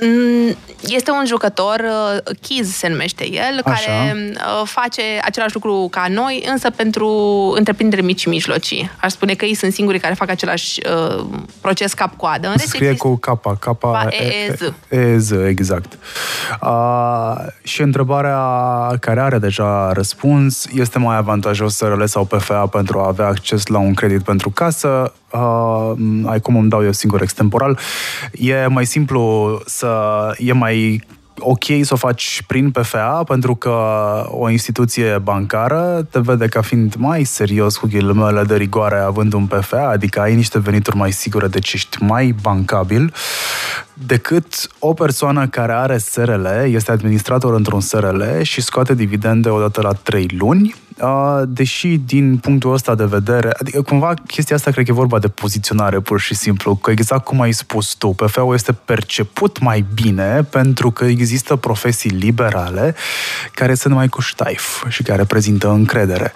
Mm, este un jucător, uh, Kiz se numește el, Așa. care uh, face același lucru ca noi, însă pentru întreprinderi mici și mijlocii. Aș spune că ei sunt singurii care fac același uh, proces cap-coadă. În Se rest scrie există- cu capa, capa Ba, EEZ. EEZ, exact. Uh, și întrebarea care are deja răspuns, este mai avantajos SRL sau PFA pentru a avea acces la un credit pentru casă? Uh, ai cum îmi dau eu singur extemporal. E mai simplu să... E mai ok să o faci prin PFA pentru că o instituție bancară te vede ca fiind mai serios cu ghilimele de rigoare având un PFA, adică ai niște venituri mai sigure, deci ești mai bancabil decât o persoană care are SRL, este administrator într-un SRL și scoate dividende odată la 3 luni, uh, deși din punctul ăsta de vedere, adică cumva chestia asta cred că e vorba de poziționare pur și simplu, că exact cum ai spus tu, PFA-ul este perceput mai bine pentru că există profesii liberale care sunt mai cu ștaif și care prezintă încredere.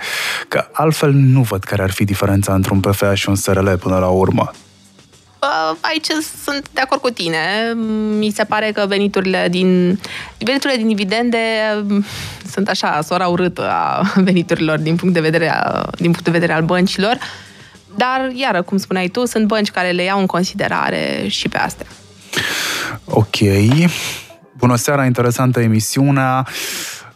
Că altfel nu văd care ar fi diferența între un PFA și un SRL până la urmă. Uh, Aici sunt de acord cu tine. Mi se pare că veniturile din veniturile din dividende mm, sunt așa sora urâtă a veniturilor din punct de vedere, a, din punct de vedere al băncilor. Dar, iară, cum spuneai tu, sunt bănci care le iau în considerare și pe astea. Ok. Bună seara, interesantă emisiunea.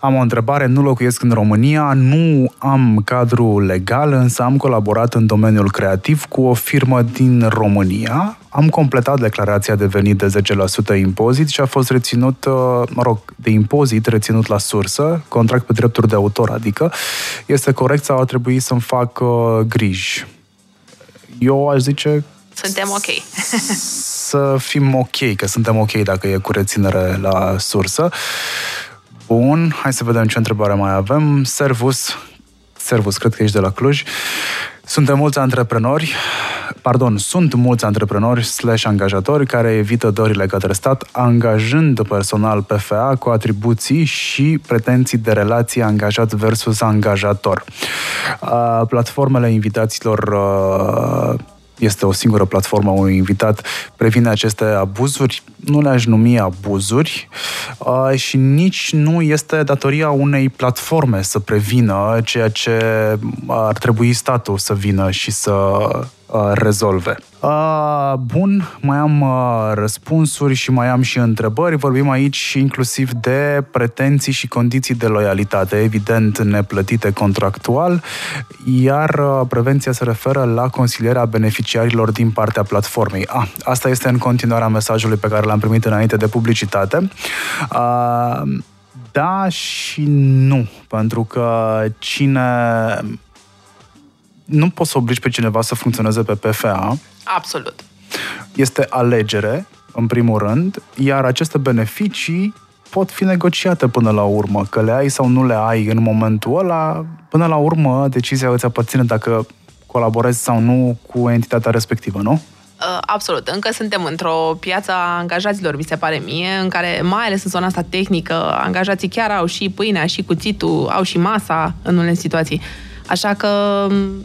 Am o întrebare, nu locuiesc în România, nu am cadru legal, însă am colaborat în domeniul creativ cu o firmă din România. Am completat declarația de venit de 10% impozit și a fost reținut, uh, mă rog, de impozit reținut la sursă, contract pe drepturi de autor, adică este corect sau ar trebui să-mi fac uh, griji? Eu aș zice Suntem ok. să fim ok, că suntem ok dacă e cu reținere la sursă. Bun, hai să vedem ce întrebare mai avem. Servus, Servus, cred că ești de la Cluj. Suntem mulți antreprenori, pardon, sunt mulți antreprenori slash angajatori care evită dările către stat, angajând personal PFA cu atribuții și pretenții de relație angajat versus angajator. Uh, Platformele invitațiilor uh, este o singură platformă unui invitat, previne aceste abuzuri, nu le-aș numi abuzuri uh, și nici nu este datoria unei platforme să prevină ceea ce ar trebui statul să vină și să uh, rezolve. Uh, bun, mai am uh, răspunsuri și mai am și întrebări. Vorbim aici inclusiv de pretenții și condiții de loialitate, evident neplătite contractual, iar uh, prevenția se referă la consilierea beneficiarilor din partea platformei. Ah, asta este în continuarea mesajului pe care l-am primit înainte de publicitate. Uh, da și nu, pentru că cine nu poți să obligi pe cineva să funcționeze pe PFA, Absolut. este alegere, în primul rând, iar aceste beneficii pot fi negociate până la urmă, că le ai sau nu le ai în momentul ăla, până la urmă decizia îți aparține dacă colaborezi sau nu cu entitatea respectivă, nu? Uh, Absolut. Încă suntem într-o piață a angajaților, mi se pare mie, în care, mai ales în zona asta tehnică, angajații chiar au și pâinea, și cuțitul, au și masa în unele situații. Așa că,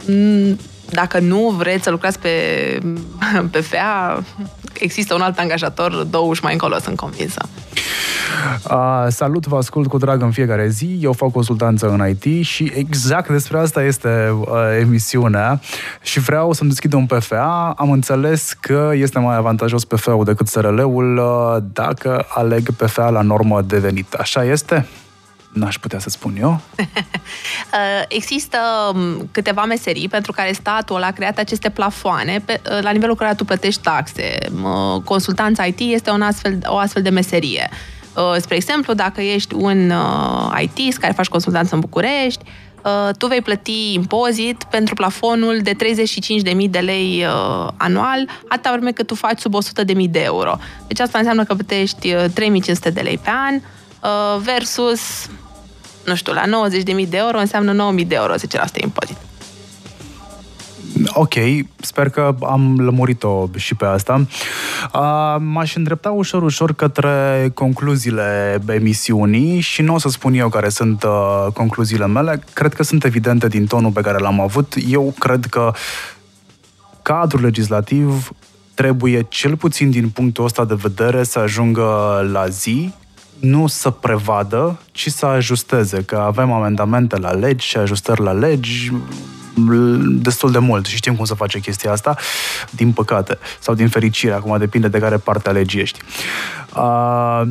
m, dacă nu vreți să lucrați pe, pe FEA, există un alt angajator două uși mai încolo, sunt convinsă. Uh, salut, vă ascult cu drag în fiecare zi. Eu fac consultanță în IT și exact despre asta este uh, emisiunea și vreau să-mi deschid un PFA. Am înțeles că este mai avantajos PFA-ul decât SRL-ul uh, dacă aleg PFA la normă de venit. Așa este? N-aș putea să spun eu. Uh, Există um, câteva meserii pentru care statul a creat aceste plafoane pe, uh, la nivelul care tu plătești taxe. Uh, Consultanța IT este un astfel, o astfel de meserie. Uh, Spre exemplu, dacă ești un uh, IT care faci consultanță în București, uh, tu vei plăti impozit pentru plafonul de 35.000 de lei uh, anual, atâta vreme cât tu faci sub 100.000 de euro. Deci asta înseamnă că plătești uh, 3.500 de lei pe an, uh, versus, nu știu, la 90.000 de euro înseamnă 9.000 de euro 10% impozit. Ok, sper că am lămurit-o și pe asta. Uh, m-aș îndrepta ușor, ușor către concluziile emisiunii și nu o să spun eu care sunt uh, concluziile mele. Cred că sunt evidente din tonul pe care l-am avut. Eu cred că cadrul legislativ trebuie, cel puțin din punctul ăsta de vedere, să ajungă la zi, nu să prevadă, ci să ajusteze, că avem amendamente la legi și ajustări la legi, destul de mult și știm cum să face chestia asta, din păcate, sau din fericire, acum depinde de care parte a legii ești. Uh,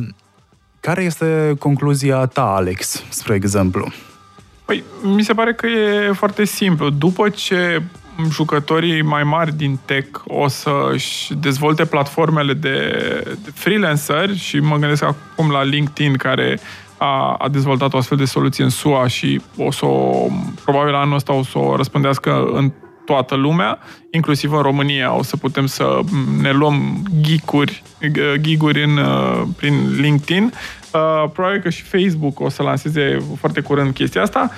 care este concluzia ta, Alex, spre exemplu? Păi, mi se pare că e foarte simplu. După ce jucătorii mai mari din tech o să-și dezvolte platformele de, de freelanceri și mă gândesc acum la LinkedIn care a, a dezvoltat o astfel de soluție în SUA și o să o, probabil anul ăsta o să o răspândească în toată lumea, inclusiv în România o să putem să ne luăm giguri, giguri în, prin LinkedIn. Uh, probabil că și Facebook o să lanseze foarte curând chestia asta.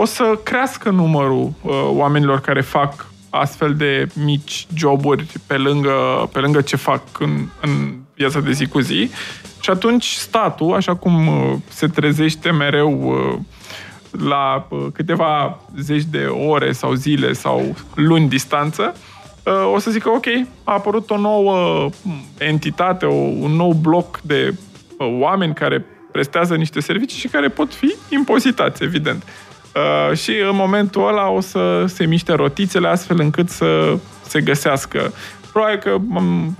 O să crească numărul uh, oamenilor care fac astfel de mici joburi pe lângă, pe lângă ce fac în, în viața de zi cu zi și atunci statul, așa cum uh, se trezește mereu uh, la uh, câteva zeci de ore sau zile sau luni distanță, o să zică, ok, a apărut o nouă entitate, un nou bloc de oameni care prestează niște servicii și care pot fi impozitați, evident. Și în momentul ăla o să se miște rotițele astfel încât să se găsească. Probabil că,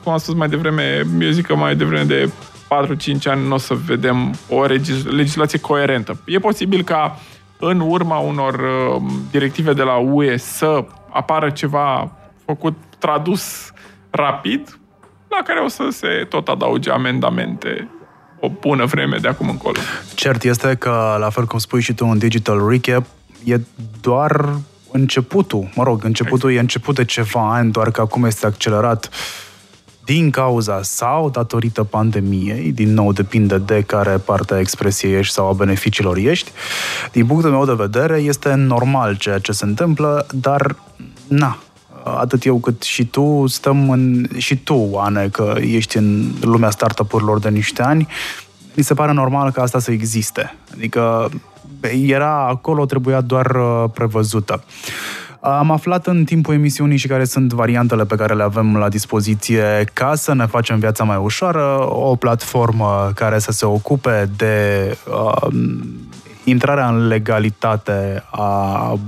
cum am spus mai devreme, eu zic că mai devreme de 4-5 ani nu o să vedem o legislație coerentă. E posibil ca în urma unor uh, directive de la UE să apară ceva făcut, tradus rapid, la care o să se tot adauge amendamente o bună vreme de acum încolo. Cert este că, la fel cum spui și tu în Digital Recap, e doar începutul, mă rog, începutul exact. e început de ceva ani, doar că acum este accelerat uh, din cauza sau datorită pandemiei, din nou depinde de care parte a expresiei ești sau a beneficiilor ești, din punctul meu de vedere este normal ceea ce se întâmplă, dar na, atât eu cât și tu stăm în, și tu, Ane, că ești în lumea startup-urilor de niște ani, mi se pare normal ca asta să existe. Adică era acolo, trebuia doar uh, prevăzută. Am aflat în timpul emisiunii și care sunt variantele pe care le avem la dispoziție ca să ne facem viața mai ușoară, o platformă care să se ocupe de uh, intrarea în legalitate a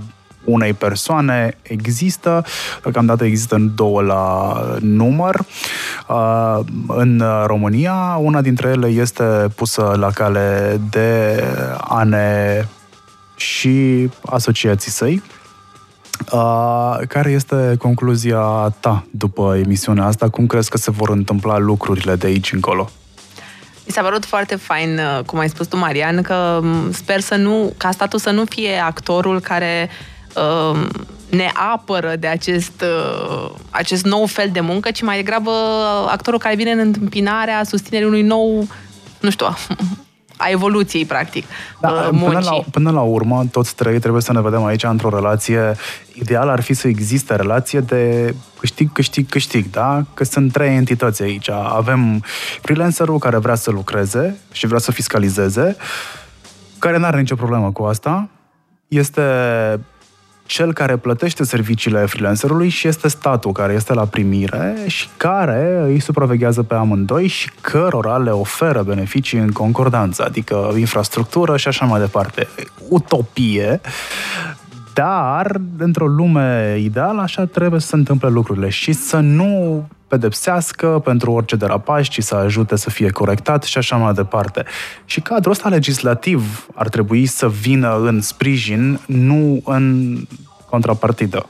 unei persoane există, deocamdată există în două la număr uh, în România. Una dintre ele este pusă la cale de ANE și asociații săi, Uh, care este concluzia ta după emisiunea asta? Cum crezi că se vor întâmpla lucrurile de aici încolo? Mi s-a părut foarte fain, uh, cum ai spus tu, Marian, că sper să nu, ca statul să nu fie actorul care uh, ne apără de acest, uh, acest nou fel de muncă, ci mai degrabă actorul care vine în întâmpinarea susținerii unui nou, nu știu, a evoluției, practic, da, uh, Până la, până la urmă, toți trei trebuie să ne vedem aici într-o relație. Ideal ar fi să existe relație de câștig, câștig, câștig, da? Că sunt trei entități aici. Avem freelancerul care vrea să lucreze și vrea să fiscalizeze, care nu are nicio problemă cu asta. Este cel care plătește serviciile freelancerului și este statul care este la primire și care îi supraveghează pe amândoi și cărora le oferă beneficii în concordanță, adică infrastructură și așa mai departe. Utopie, dar într-o lume ideală așa trebuie să se întâmple lucrurile și să nu pedepsească pentru orice derapaj, ci să ajute să fie corectat și așa mai departe. Și cadrul ăsta legislativ ar trebui să vină în sprijin, nu în contrapartidă.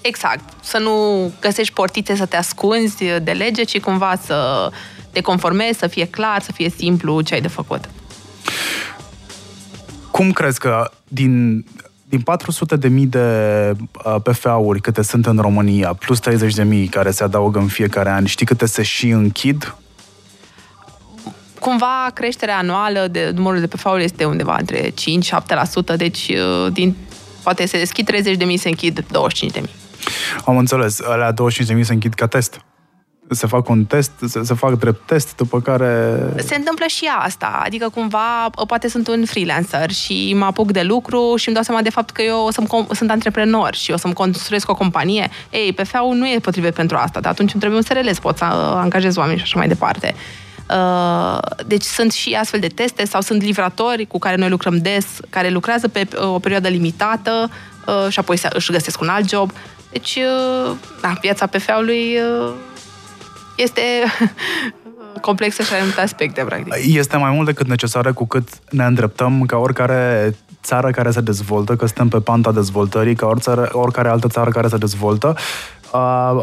Exact. Să nu găsești portițe să te ascunzi de lege, ci cumva să te conformezi, să fie clar, să fie simplu ce ai de făcut. Cum crezi că din din 400 de mii de uh, PFA-uri câte sunt în România, plus 30 de mii care se adaugă în fiecare an, știi câte se și închid? cumva creșterea anuală de numărul de PF-uri este undeva între 5-7%, deci uh, din, poate se deschid 30.000, se închid 25.000. Am înțeles. Alea 25.000 se închid ca test. Se fac un test, se, se fac drept test, după care... Se întâmplă și asta, adică cumva poate sunt un freelancer și mă apuc de lucru și îmi dau seama de fapt că eu o să sunt antreprenor și o să-mi construiesc o companie. Ei, PFA-ul nu e potrivit pentru asta, dar atunci îmi trebuie un SRL să pot să angajez oameni și așa mai departe. Uh, deci sunt și astfel de teste sau sunt livratori cu care noi lucrăm des, care lucrează pe o perioadă limitată uh, și apoi își găsesc un alt job. Deci, uh, da, viața PFA-ului este complexă și are multe aspecte, practic. Este mai mult decât necesară cu cât ne îndreptăm ca oricare țară care se dezvoltă, că suntem pe panta dezvoltării, ca oricare, oricare altă țară care se dezvoltă,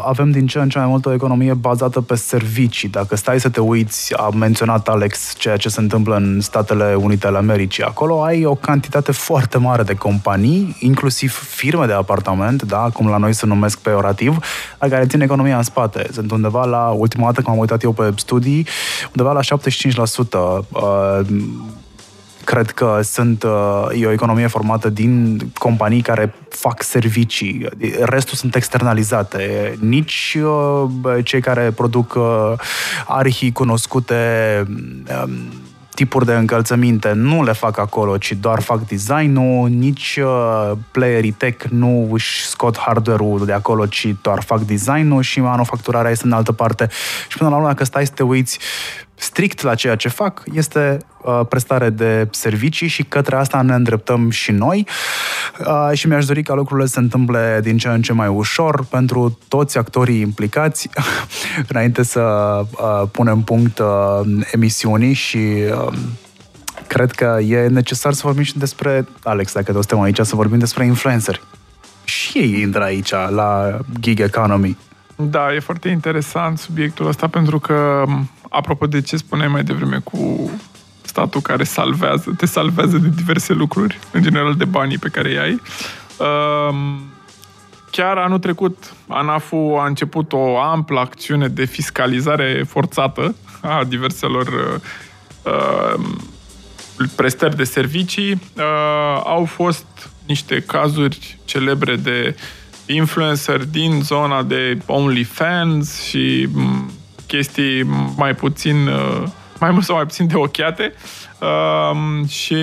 avem din ce în ce mai multă economie bazată pe servicii. Dacă stai să te uiți, a menționat Alex ceea ce se întâmplă în Statele Unite ale Americii. Acolo ai o cantitate foarte mare de companii, inclusiv firme de apartament, da, cum la noi se numesc peorativ, la care țin economia în spate. Sunt undeva la, ultima dată când am uitat eu pe studii, undeva la 75% uh, cred că sunt, uh, e o economie formată din companii care fac servicii. Restul sunt externalizate. Nici uh, cei care produc uh, arhii cunoscute um, tipuri de încălțăminte nu le fac acolo, ci doar fac design-ul, nici uh, playerii tech nu își scot hardware-ul de acolo, ci doar fac design-ul și manufacturarea este în altă parte. Și până la urmă, dacă stai să te uiți strict la ceea ce fac, este uh, prestare de servicii și către asta ne îndreptăm și noi uh, și mi-aș dori ca lucrurile să se întâmple din ce în ce mai ușor pentru toți actorii implicați înainte să uh, punem punct uh, emisiunii și uh, cred că e necesar să vorbim și despre, Alex, dacă tot suntem aici, să vorbim despre influenceri. Și ei intră aici, la gig economy. Da, e foarte interesant subiectul ăsta pentru că apropo de ce spuneai mai devreme cu statul care salvează, te salvează de diverse lucruri, în general de banii pe care îi ai. Um, chiar anul trecut, ANAF-ul a început o amplă acțiune de fiscalizare forțată a diverselor uh, prestări de servicii. Uh, au fost niște cazuri celebre de influencer din zona de OnlyFans și chestii mai puțin, uh, mai mult sau mai puțin de ochiate uh, și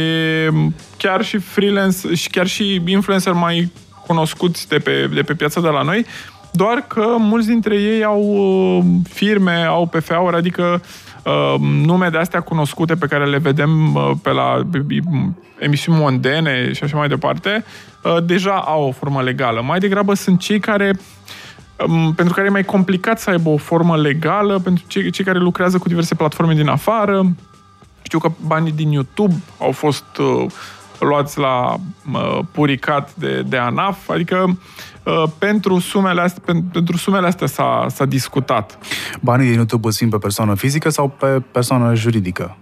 chiar și freelance și chiar și influencer mai cunoscuți de pe, de pe piața de la noi, doar că mulți dintre ei au uh, firme, au PFA-uri, adică uh, nume de astea cunoscute pe care le vedem uh, pe la emisiuni mondene și așa mai departe, uh, deja au o formă legală. Mai degrabă sunt cei care pentru care e mai complicat să aibă o formă legală, pentru cei, cei care lucrează cu diverse platforme din afară. Știu că banii din YouTube au fost uh, luați la uh, puricat de, de ANAF, adică uh, pentru sumele astea, pentru, pentru sumele astea s-a, s-a discutat. Banii din YouTube sunt pe persoană fizică sau pe persoană juridică?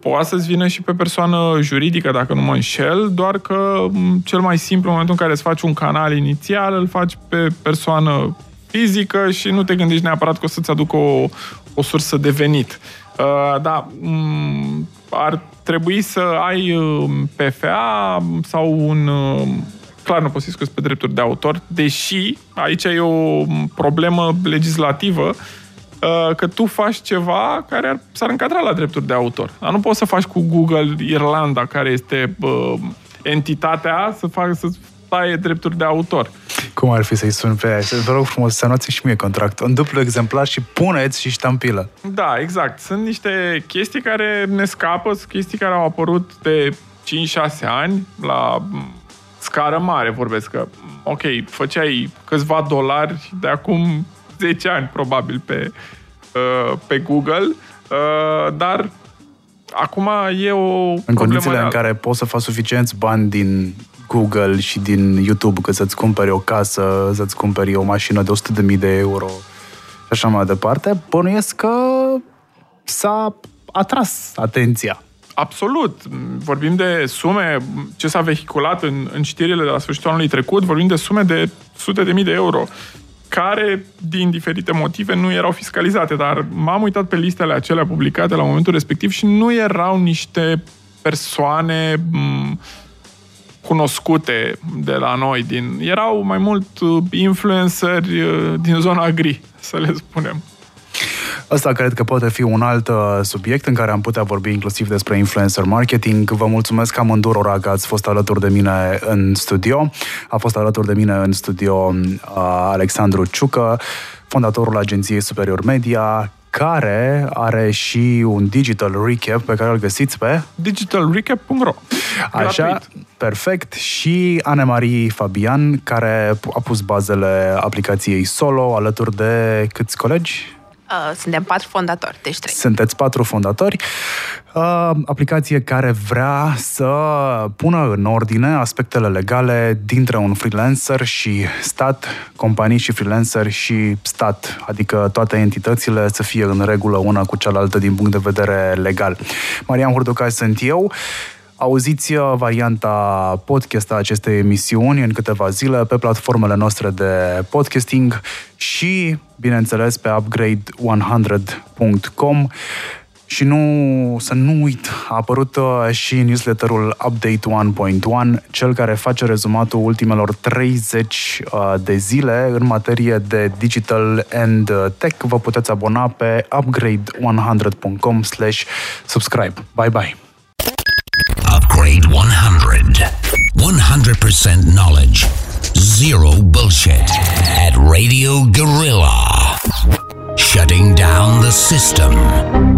Poate să-ți vină și pe persoană juridică, dacă nu mă înșel, doar că cel mai simplu, în momentul în care îți faci un canal inițial, îl faci pe persoană fizică și nu te gândești neapărat că o să-ți aducă o, o sursă de venit. Uh, da, um, ar trebui să ai um, PFA sau un... Uh, clar nu poți să scuzi pe drepturi de autor, deși aici e o problemă legislativă uh, că tu faci ceva care ar, s-ar încadra la drepturi de autor. Dar nu poți să faci cu Google Irlanda, care este uh, entitatea, să faci să taie drepturi de autor. Cum ar fi să-i sun pe aia? Vă rog frumos să noți și mie contractul. Un duplu exemplar și puneți și ștampilă. Da, exact. Sunt niște chestii care ne scapă, sunt chestii care au apărut de 5-6 ani la scară mare, vorbesc că, ok, făceai câțiva dolari de acum 10 ani, probabil, pe, uh, pe Google, uh, dar acum e o În condițiile în care poți să faci suficienți bani din Google și din YouTube că să-ți cumperi o casă, să-ți cumperi o mașină de 100.000 de euro și așa mai departe, bănuiesc că s-a atras atenția. Absolut. Vorbim de sume, ce s-a vehiculat în, în știrile de la sfârșitul anului trecut, vorbim de sume de sute de mii de euro care, din diferite motive, nu erau fiscalizate. Dar m-am uitat pe listele acelea publicate la momentul respectiv și nu erau niște persoane m- cunoscute de la noi. Din, erau mai mult uh, influenceri uh, din zona gri, să le spunem. Ăsta cred că poate fi un alt uh, subiect în care am putea vorbi inclusiv despre influencer marketing. Vă mulțumesc amândurora că ați fost alături de mine în studio. A fost alături de mine în studio uh, Alexandru Ciucă, fondatorul agenției Superior Media, care are și un digital recap pe care îl găsiți pe digitalrecap.ro Așa, Gratuit. perfect. Și Anemarie Fabian, care a pus bazele aplicației Solo alături de câți colegi? Uh, suntem patru fondatori, deci trei. Sunteți patru fondatori. Uh, aplicație care vrea să pună în ordine aspectele legale dintre un freelancer și stat, companii și freelancer și stat, adică toate entitățile să fie în regulă una cu cealaltă din punct de vedere legal. Marian Hurducaș sunt eu. Auziți uh, varianta podcast a acestei emisiuni în câteva zile pe platformele noastre de podcasting și, bineînțeles, pe upgrade100.com și nu, să nu uit, a apărut uh, și newsletterul Update 1.1, cel care face rezumatul ultimelor 30 uh, de zile în materie de digital and uh, tech. Vă puteți abona pe upgrade100.com slash subscribe. Bye bye! Upgrade 100. 100% knowledge. Zero bullshit. At Radio Gorilla. Shutting down the system.